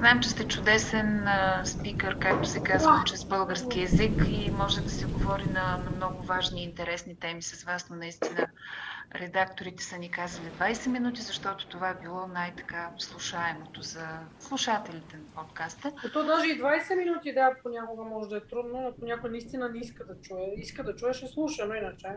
Знаем, че сте чудесен а, спикър, както се казва, чрез български язик и може да се говори на, на много важни и интересни теми с вас, но наистина редакторите са ни казали 20 минути, защото това е било най-така слушаемото за слушателите на подкаста. То даже и 20 минути, да, понякога може да е трудно, но понякога наистина не иска да чуе. Иска да чуе, ще слуша, но иначе.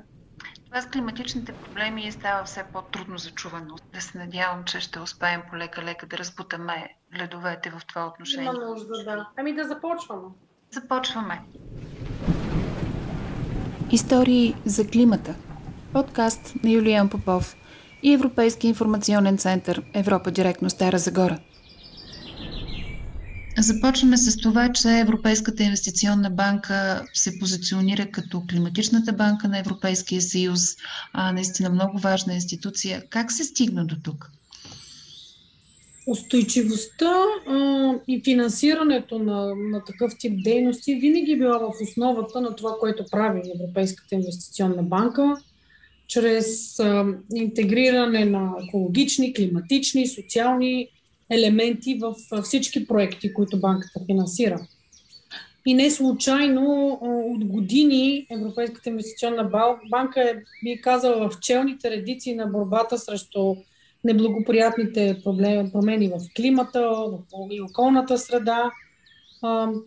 Това с климатичните проблеми става все по-трудно за чувано. Да се надявам, че ще успеем полека-лека да разбутаме ледовете в това отношение. Има нужда, да. Ами да започваме. Започваме. Истории за климата. Подкаст на Юлиан Попов и Европейски информационен център Европа директно Стара Загора. Започваме с това, че Европейската инвестиционна банка се позиционира като климатичната банка на Европейския съюз, а наистина много важна институция. Как се стигна до тук? Устойчивостта а, и финансирането на, на такъв тип дейности винаги е била в основата на това, което прави Европейската инвестиционна банка, чрез а, интегриране на екологични, климатични, социални елементи в всички проекти, които банката финансира. И не случайно от години Европейската инвестиционна банка е, би казала, в челните редици на борбата срещу неблагоприятните промени в климата и околната среда,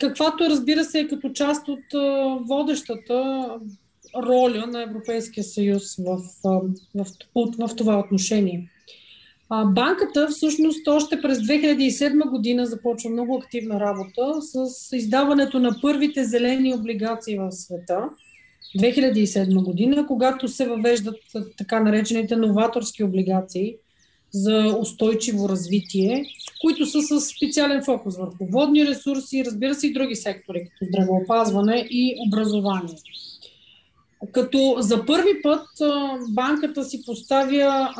каквато разбира се е като част от водещата роля на Европейския съюз в, в, в, в това отношение. Банката всъщност още през 2007 година започва много активна работа с издаването на първите зелени облигации в света. 2007 година, когато се въвеждат така наречените новаторски облигации за устойчиво развитие, които са с специален фокус върху водни ресурси, разбира се и други сектори, като здравеопазване и образование. Като за първи път банката си поставя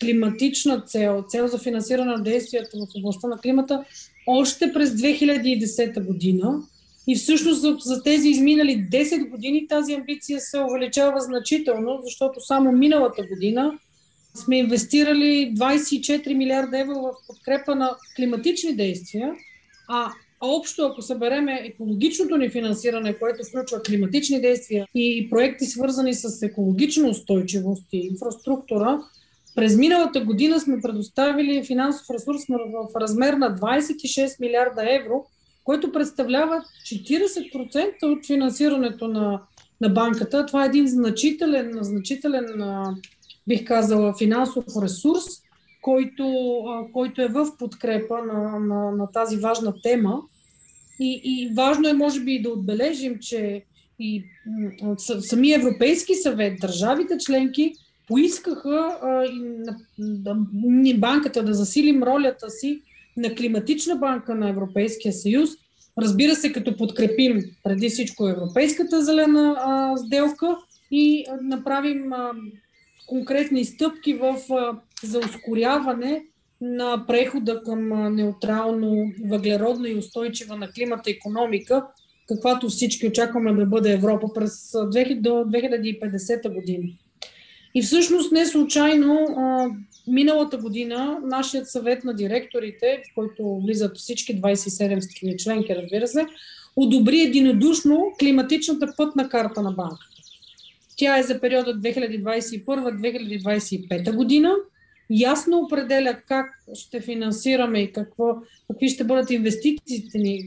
климатична цел, цел за финансиране на действията в областта на климата още през 2010 година. И всъщност за, за тези изминали 10 години тази амбиция се увеличава значително, защото само миналата година сме инвестирали 24 милиарда евро в подкрепа на климатични действия, а общо, ако събереме екологичното ни финансиране, което включва климатични действия и проекти свързани с екологична устойчивост и инфраструктура, през миналата година сме предоставили финансов ресурс в размер на 26 милиарда евро, което представлява 40% от финансирането на, на банката. Това е един значителен, значителен, бих казала, финансов ресурс, който, който е в подкрепа на, на, на тази важна тема. И, и важно е, може би, да отбележим, че и самия Европейски съвет, държавите членки поискаха а, и да, банката да засилим ролята си на климатична банка на Европейския съюз. Разбира се, като подкрепим преди всичко Европейската зелена а, сделка и а, направим а, конкретни стъпки в, а, за ускоряване на прехода към неутрално, въглеродна и устойчива на климата економика, каквато всички очакваме да бъде Европа през до 2050 година. И всъщност не случайно миналата година нашият съвет на директорите, в който влизат всички 27 страни членки, разбира се, одобри единодушно климатичната пътна карта на банката. Тя е за периода 2021-2025 година ясно определя как ще финансираме и какво, какви ще бъдат инвестициите ни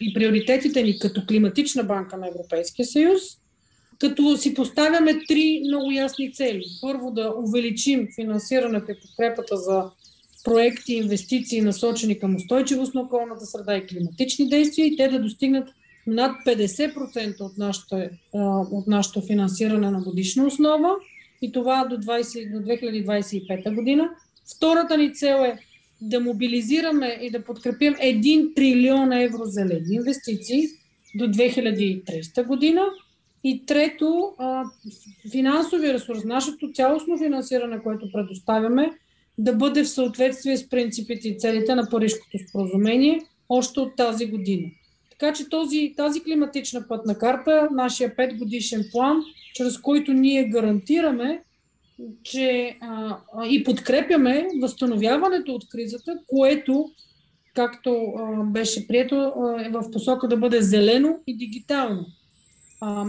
и приоритетите ни като климатична банка на Европейския съюз, като си поставяме три много ясни цели. Първо да увеличим финансирането и подкрепата за проекти и инвестиции насочени към устойчивост на околната среда и климатични действия и те да достигнат над 50% от нашото, от нашото финансиране на годишна основа и това до, 20, до 2025 година. Втората ни цел е да мобилизираме и да подкрепим 1 трилион евро зелени инвестиции до 2030 година. И трето, финансови ресурс, нашето цялостно финансиране, което предоставяме, да бъде в съответствие с принципите и целите на Парижското споразумение още от тази година. Така че този, тази климатична пътна карта, нашия 5 годишен план, чрез който ние гарантираме, че а, и подкрепяме възстановяването от кризата, което както а, беше прието, е в посока да бъде зелено и дигитално. А,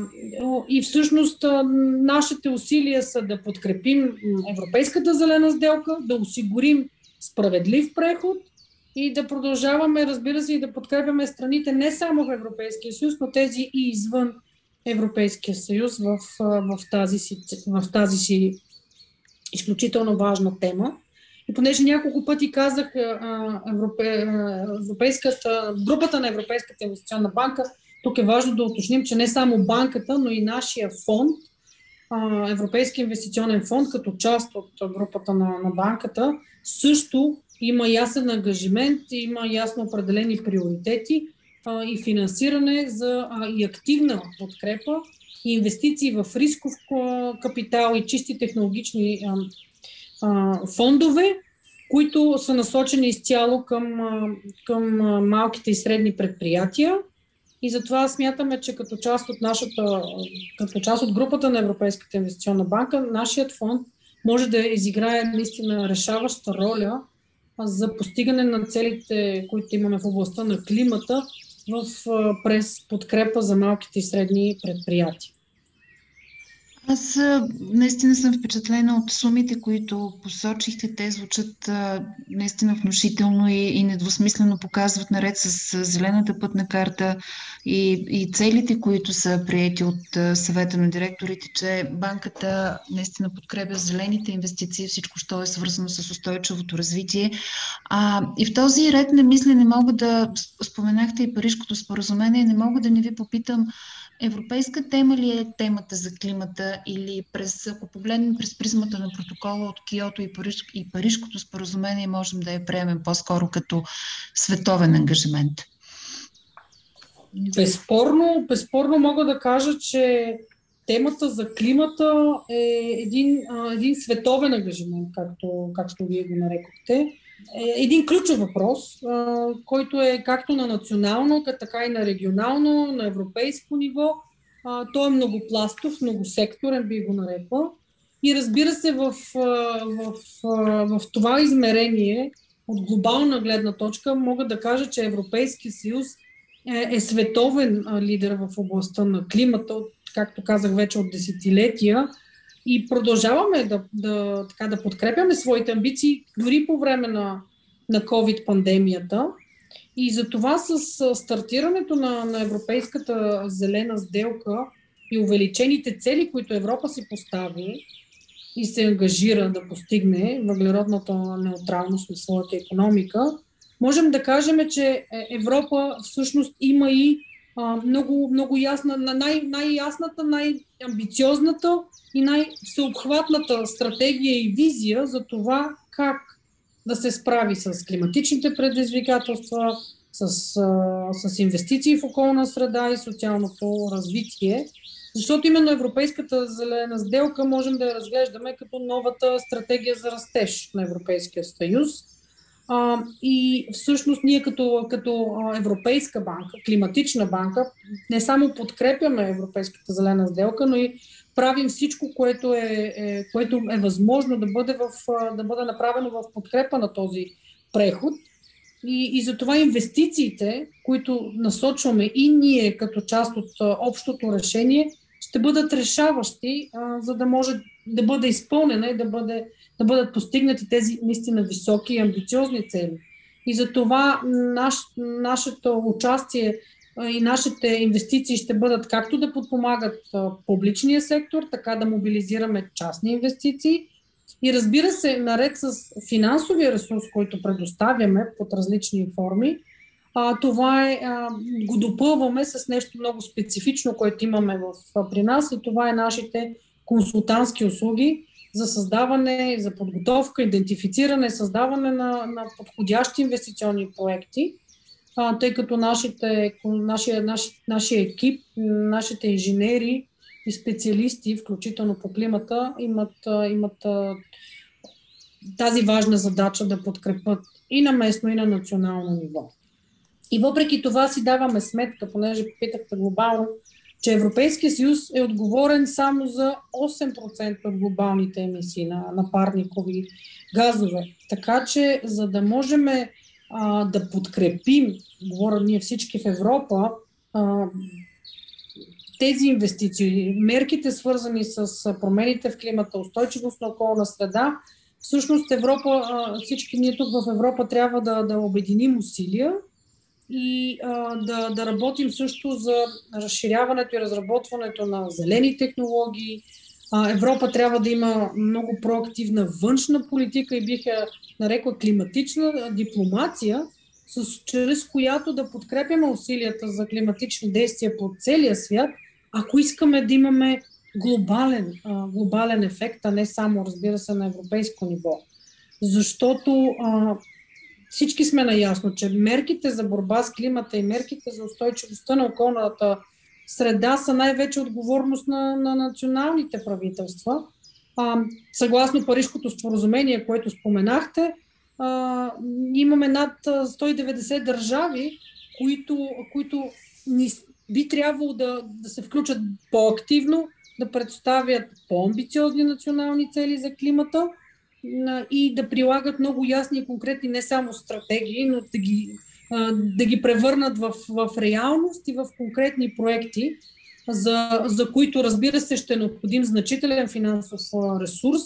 и всъщност а, нашите усилия са да подкрепим Европейската зелена сделка, да осигурим справедлив преход и да продължаваме, разбира се, и да подкрепяме страните не само в Европейския съюз, но тези и извън Европейския съюз в, в, тази, си, в тази си изключително важна тема. И понеже няколко пъти казах Европе, Европейската, групата на Европейската инвестиционна банка, тук е важно да уточним, че не само банката, но и нашия фонд, Европейски инвестиционен фонд, като част от групата на, на банката, също има ясен ангажимент, има ясно определени приоритети а, и финансиране за, а, и активна подкрепа и инвестиции в рисков капитал и чисти технологични а, а, фондове, които са насочени изцяло към, а, към малките и средни предприятия. И затова смятаме, че като част от нашата, като част от групата на Европейската инвестиционна банка, нашият фонд може да изиграе наистина решаваща роля за постигане на целите, които имаме в областта на климата в, през подкрепа за малките и средни предприятия. Аз наистина съм впечатлена от сумите, които посочихте. Те звучат наистина внушително и, и недвусмислено показват наред с зелената пътна карта и, и целите, които са приети от съвета на директорите, че банката наистина подкрепя зелените инвестиции, всичко, що е свързано с устойчивото развитие. А, и в този ред на мисли не мога да споменахте и Парижкото споразумение, не мога да не ви попитам Европейска тема ли е темата за климата или през, ако погледнем през призмата на протокола от Киото и, Париж, и Парижкото споразумение, можем да я приемем по-скоро като световен ангажимент? Безспорно, безспорно мога да кажа, че темата за климата е един, един световен ангажимент, както, както вие го нарекохте. Е един ключов въпрос, който е както на национално, така и на регионално, на европейско ниво. Той е многопластов, многосекторен, би го нарекла. И разбира се, в, в, в, в това измерение, от глобална гледна точка, мога да кажа, че Европейския съюз е, е световен лидер в областта на климата, както казах вече от десетилетия и продължаваме да, да, така, да подкрепяме своите амбиции дори по време на, на COVID-пандемията. И за това с стартирането на, на Европейската зелена сделка и увеличените цели, които Европа си постави и се ангажира да постигне въглеродната неутралност на своята економика, можем да кажем, че е, Европа всъщност има и а, много, много ясна, най- най-ясната, най-амбициозната и най-всеобхватната стратегия и визия за това как да се справи с климатичните предизвикателства, с, с инвестиции в околна среда и социалното развитие. Защото именно Европейската зелена сделка можем да я разглеждаме като новата стратегия за растеж на Европейския съюз. А, и всъщност ние като, като Европейска банка, климатична банка, не само подкрепяме Европейската зелена сделка, но и правим всичко, което е, е, което е възможно да бъде, в, да бъде направено в подкрепа на този преход. И, и затова инвестициите, които насочваме и ние като част от общото решение, ще бъдат решаващи, а, за да може да бъде изпълнена и да, бъде, да бъдат постигнати тези наистина високи и амбициозни цели. И затова наш, нашето участие и нашите инвестиции ще бъдат както да подпомагат публичния сектор, така да мобилизираме частни инвестиции. И разбира се, наред с финансовия ресурс, който предоставяме под различни форми, това е, го допълваме с нещо много специфично, което имаме в, при нас и това е нашите консултантски услуги за създаване, за подготовка, идентифициране, създаване на, на подходящи инвестиционни проекти – тъй като нашите, нашия, наш, нашия екип, нашите инженери и специалисти, включително по климата, имат, имат тази важна задача да подкрепят и на местно, и на национално ниво. И въпреки това си даваме сметка, понеже питахте глобално, че Европейския съюз е отговорен само за 8% от глобалните емисии на, на парникови газове. Така че, за да можем а, да подкрепим, говоря ние всички в Европа, а, тези инвестиции, мерките свързани с промените в климата, устойчивост на околна среда, всъщност Европа, всички ние тук в Европа трябва да, да обединим усилия и а, да, да работим също за разширяването и разработването на зелени технологии. Европа трябва да има много проактивна външна политика и бих я нарекла климатична дипломация, с, чрез която да подкрепяме усилията за климатични действия по целия свят, ако искаме да имаме глобален, а, глобален ефект, а не само, разбира се, на европейско ниво. Защото а, всички сме наясно, че мерките за борба с климата и мерките за устойчивостта на околната среда са най-вече отговорност на, на националните правителства. А, съгласно Парижкото споразумение, което споменахте, а, имаме над 190 държави, които, които ни, би трябвало да, да се включат по-активно, да представят по-амбициозни национални цели за климата и да прилагат много ясни и конкретни не само стратегии, но да ги, да ги превърнат в, в реалност и в конкретни проекти, за, за които, разбира се, ще е необходим значителен финансов ресурс,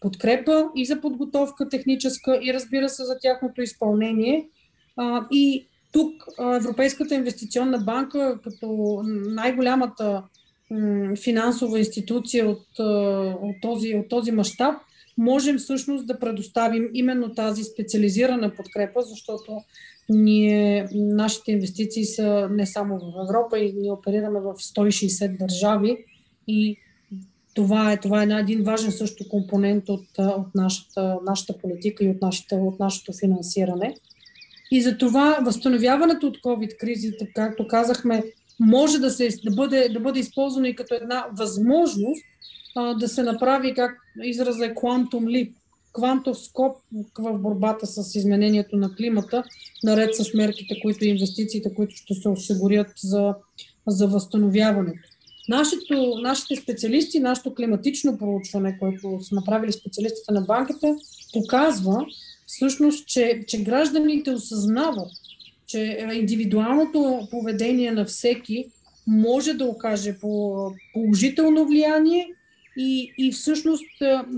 подкрепа и за подготовка техническа, и разбира се за тяхното изпълнение. И тук Европейската инвестиционна банка, като най-голямата финансова институция от, от този, от този мащаб, можем всъщност да предоставим именно тази специализирана подкрепа, защото ние, нашите инвестиции са не само в Европа, и ние оперираме в 160 държави и това е, това е един важен също компонент от, от нашата, нашата политика и от, нашата, от нашето финансиране. И за това възстановяването от COVID-кризите, както казахме, може да, се, да, бъде, да бъде използвано и като една възможност да се направи, как израза е quantum leap, квантов скоп в борбата с изменението на климата, наред с мерките, които и инвестициите, които ще се осигурят за, за възстановяването. Нашето, нашите специалисти, нашето климатично проучване, което са направили специалистите на банката, показва всъщност, че, че гражданите осъзнават, че индивидуалното поведение на всеки може да окаже положително влияние и, и всъщност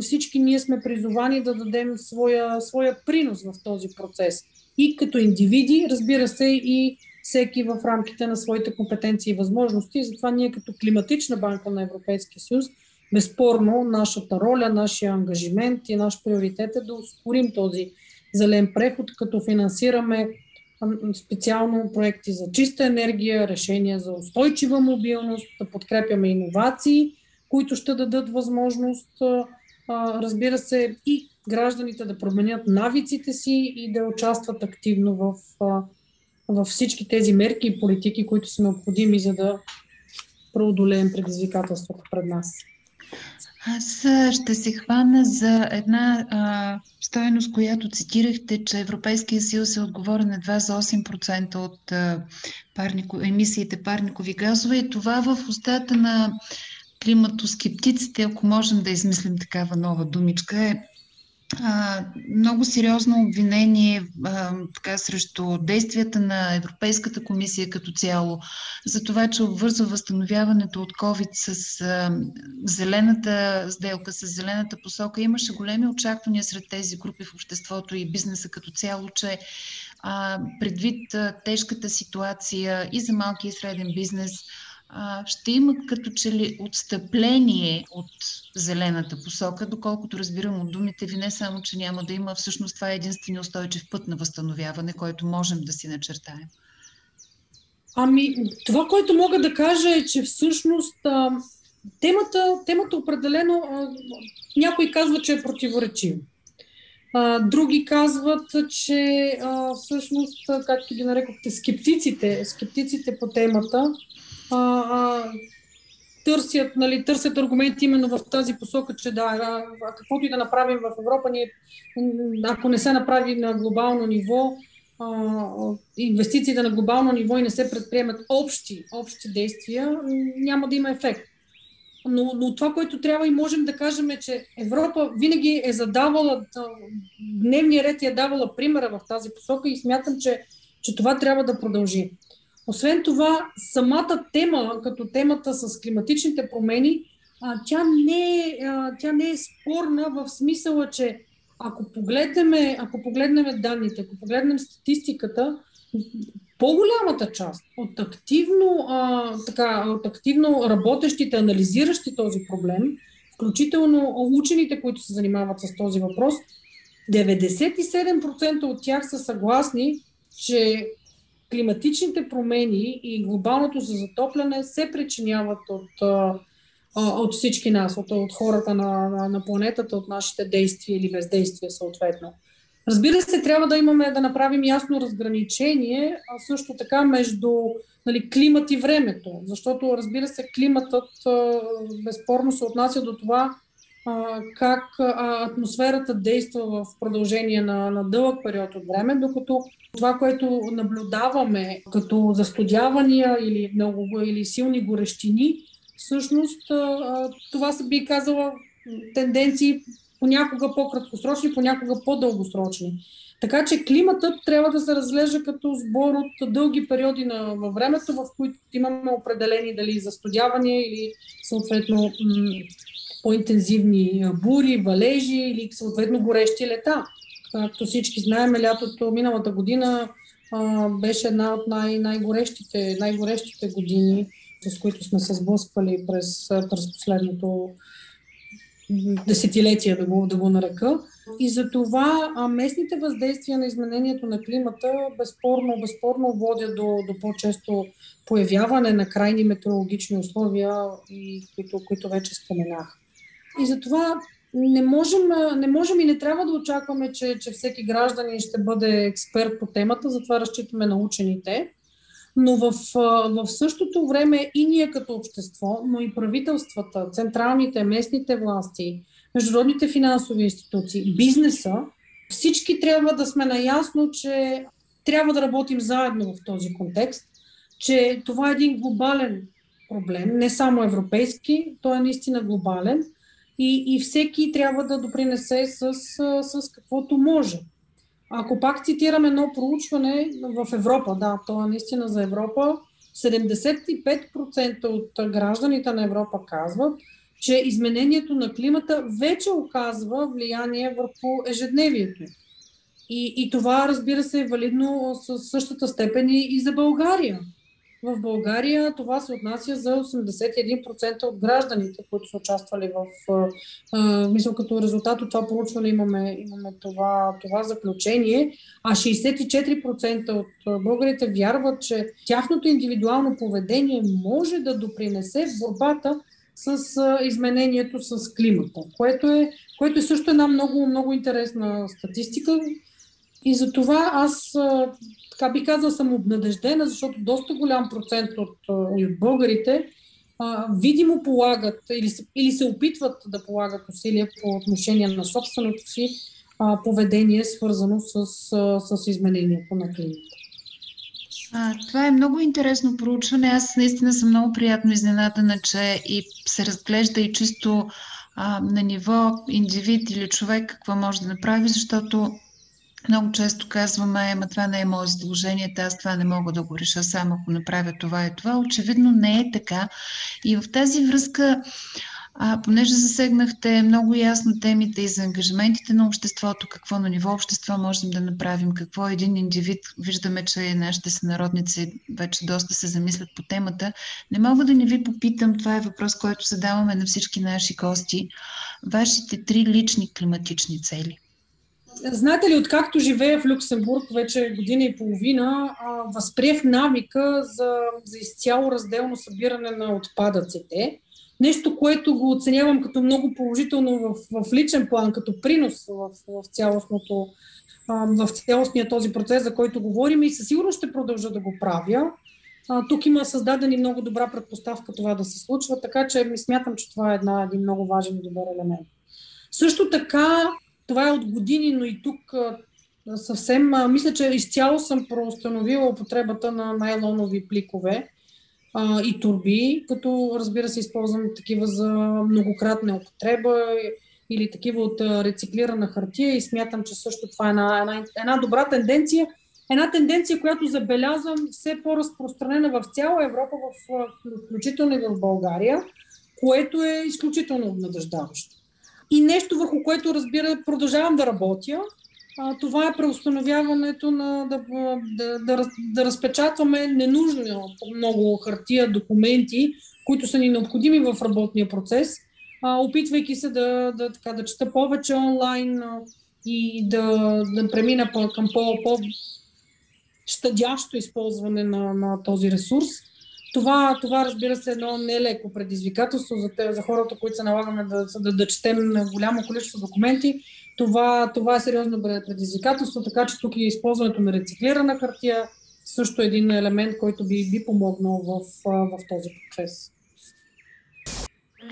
всички ние сме призовани да дадем своя, своя принос в този процес. И като индивиди, разбира се, и всеки в рамките на своите компетенции и възможности. Затова ние като климатична банка на Европейския съюз, безспорно нашата роля, нашия ангажимент и наш приоритет е да ускорим този зелен преход, като финансираме специално проекти за чиста енергия, решения за устойчива мобилност, да подкрепяме иновации, които ще дадат възможност, разбира се, и гражданите да променят навиците си и да участват активно в, в всички тези мерки и политики, които са необходими, за да преодолеем предизвикателството пред нас. Аз ще се хвана за една а, стоеност, която цитирахте, че Европейския съюз е отговорен едва за 8% от а, парнико, емисиите парникови газове и това в устата на климатоскептиците, ако можем да измислим такава нова думичка, е а, много сериозно обвинение а, така, срещу действията на Европейската комисия като цяло, за това, че обвързва възстановяването от COVID с а, зелената сделка, с зелената посока. Имаше големи очаквания сред тези групи в обществото и бизнеса като цяло, че а, предвид а, тежката ситуация и за малки и среден бизнес, ще има като че ли отстъпление от зелената посока, доколкото разбирам от думите ви не само, че няма да има, всъщност това е единствения устойчив път на възстановяване, който можем да си начертаем. Ами, това, което мога да кажа е, че всъщност а, темата, темата определено, а, някой казва, че е противоречива. А, други казват, че а, всъщност, както ги нарекохте, скептиците, скептиците по темата а, а, търсят, нали, търсят аргументи именно в тази посока, че да, а, каквото и да направим в Европа, ние, ако не се направи на глобално ниво, а, инвестициите на глобално ниво и не се предприемат общи, общи действия, няма да има ефект. но, но това, което трябва и можем да кажем е, че Европа винаги е задавала, дневния ред е давала примера в тази посока и смятам, че, че това трябва да продължи. Освен това, самата тема, като темата с климатичните промени, тя, не е, тя не е спорна в смисъла, че ако погледнем, ако погледнем данните, ако погледнем статистиката, по-голямата част от активно, а, така, от активно работещите, анализиращи този проблем, включително учените, които се занимават с този въпрос, 97% от тях са съгласни, че климатичните промени и глобалното за затопляне се причиняват от, от всички нас, от, от хората на, на, на планетата, от нашите действия или бездействия съответно. Разбира се, трябва да имаме да направим ясно разграничение, а също така между нали, климат и времето, защото разбира се, климатът безспорно се отнася до това как атмосферата действа в продължение на, на дълъг период от време, докато това, което наблюдаваме като застудявания или, много, или силни горещини, всъщност това се би казала тенденции понякога по-краткосрочни, понякога по-дългосрочни. Така че климатът трябва да се разглежда като сбор от дълги периоди на, във времето, в които имаме определени дали застудявания или съответно по-интензивни бури, валежи или съответно горещи лета. Както всички знаем, лятото миналата година а, беше една от най- най-горещите, най-горещите години, с които сме се сблъсквали през, през последното десетилетия, да го, да го нарека. И за това а, местните въздействия на изменението на климата безспорно, безспорно водят до, до по-често появяване на крайни метеорологични условия, и, които, които вече споменах. И затова не можем, не можем и не трябва да очакваме, че, че всеки гражданин ще бъде експерт по темата, затова разчитаме на учените. Но в, в същото време и ние като общество, но и правителствата, централните, местните власти, международните финансови институции, бизнеса, всички трябва да сме наясно, че трябва да работим заедно в този контекст, че това е един глобален проблем, не само европейски, той е наистина глобален и, и всеки трябва да допринесе с, с каквото може. Ако пак цитирам едно проучване в Европа, да, то е наистина за Европа, 75% от гражданите на Европа казват, че изменението на климата вече оказва влияние върху ежедневието. И, и това, разбира се, е валидно със същата степен и за България. В България това се отнася за 81% от гражданите, които са участвали в... Мисля, като резултат от това проучване имаме, имаме това, това заключение, а 64% от българите вярват, че тяхното индивидуално поведение може да допринесе в борбата с изменението с климата, което е, което е също една много, много интересна статистика. И за това аз така би казал, съм обнадеждена, защото доста голям процент от, от българите а, видимо полагат или или се опитват да полагат усилия по отношение на собственото си а, поведение, свързано с, а, с изменението на климата. А, това е много интересно проучване. Аз наистина съм много приятно изненадана, че и се разглежда и чисто а, на ниво индивид или човек какво може да направи, защото много често казваме, ама това не е мое задължение, аз това не мога да го реша само ако направя това и това. Очевидно не е така. И в тази връзка, а, понеже засегнахте много ясно темите и за ангажиментите на обществото, какво на ниво общество можем да направим, какво един индивид, виждаме, че нашите сънародници вече доста се замислят по темата, не мога да не ви попитам, това е въпрос, който задаваме на всички наши гости, вашите три лични климатични цели – Знаете ли, откакто живея в Люксембург вече година и половина, а, възприех навика за, за изцяло разделно събиране на отпадъците. Нещо, което го оценявам като много положително в, в личен план, като принос в, в, цялостното, в цялостния този процес, за който говорим и със сигурност ще продължа да го правя. А, тук има създадени много добра предпоставка това да се случва, така че ми смятам, че това е една, един много важен и добър елемент. Също така това е от години, но и тук съвсем, мисля, че изцяло съм проустановила употребата на найлонови пликове. а, и турби, като разбира се използвам такива за многократна употреба или такива от рециклирана хартия и смятам, че също това е една, една, една добра тенденция. Една тенденция, която забелязвам все по-разпространена в цяла Европа, в, включително и в България, което е изключително обнадеждаващо. И нещо, върху което, разбира, продължавам да работя, а, това е преустановяването на да, да, да, да разпечатваме ненужно много хартия, документи, които са ни необходими в работния процес, а, опитвайки се да, да, така, да чета повече онлайн а, и да, да премина към по, по щадящо използване на, на този ресурс. Това, това разбира се, е едно нелеко предизвикателство за, те, за хората, които се налагаме да, да, да четем голямо количество документи. Това, това е сериозно предизвикателство, така че тук и използването на рециклирана хартия също е един елемент, който би, би помогнал в, в този процес.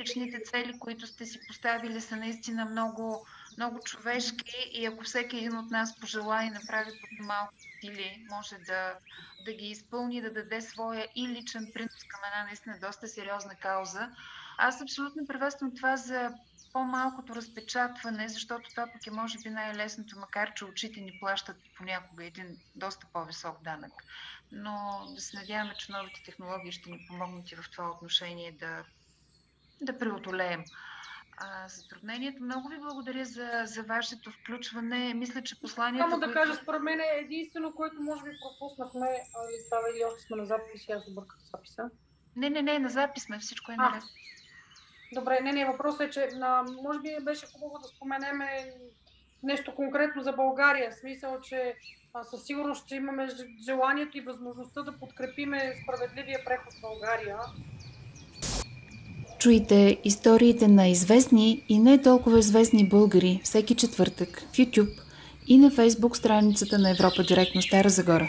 Личните цели, които сте си поставили, са наистина много, много човешки и ако всеки един от нас пожела и направи по малко или може да, да ги изпълни, да даде своя и личен принос към една наистина доста сериозна кауза. Аз абсолютно приветствам това за по-малкото разпечатване, защото това пък е може би най-лесното, макар че очите ни плащат понякога един доста по-висок данък. Но да се надяваме, че новите технологии ще ни помогнат и в това отношение да, да преодолеем а, затруднението. Много ви благодаря за, за вашето включване. Мисля, че посланието... Само да кажа, според мен е единствено, което може би пропуснахме, или става или още сме на запис, аз обърках записа. Не, не, не, на запис сме, всичко е наред. Добре, не, не, въпросът е, че на, може би беше хубаво да споменем нещо конкретно за България. В смисъл, че а, със сигурност ще имаме желанието и възможността да подкрепиме справедливия преход в България. Чуйте историите на известни и не толкова известни българи всеки четвъртък в YouTube и на Facebook страницата на Европа Директно Стара Загора.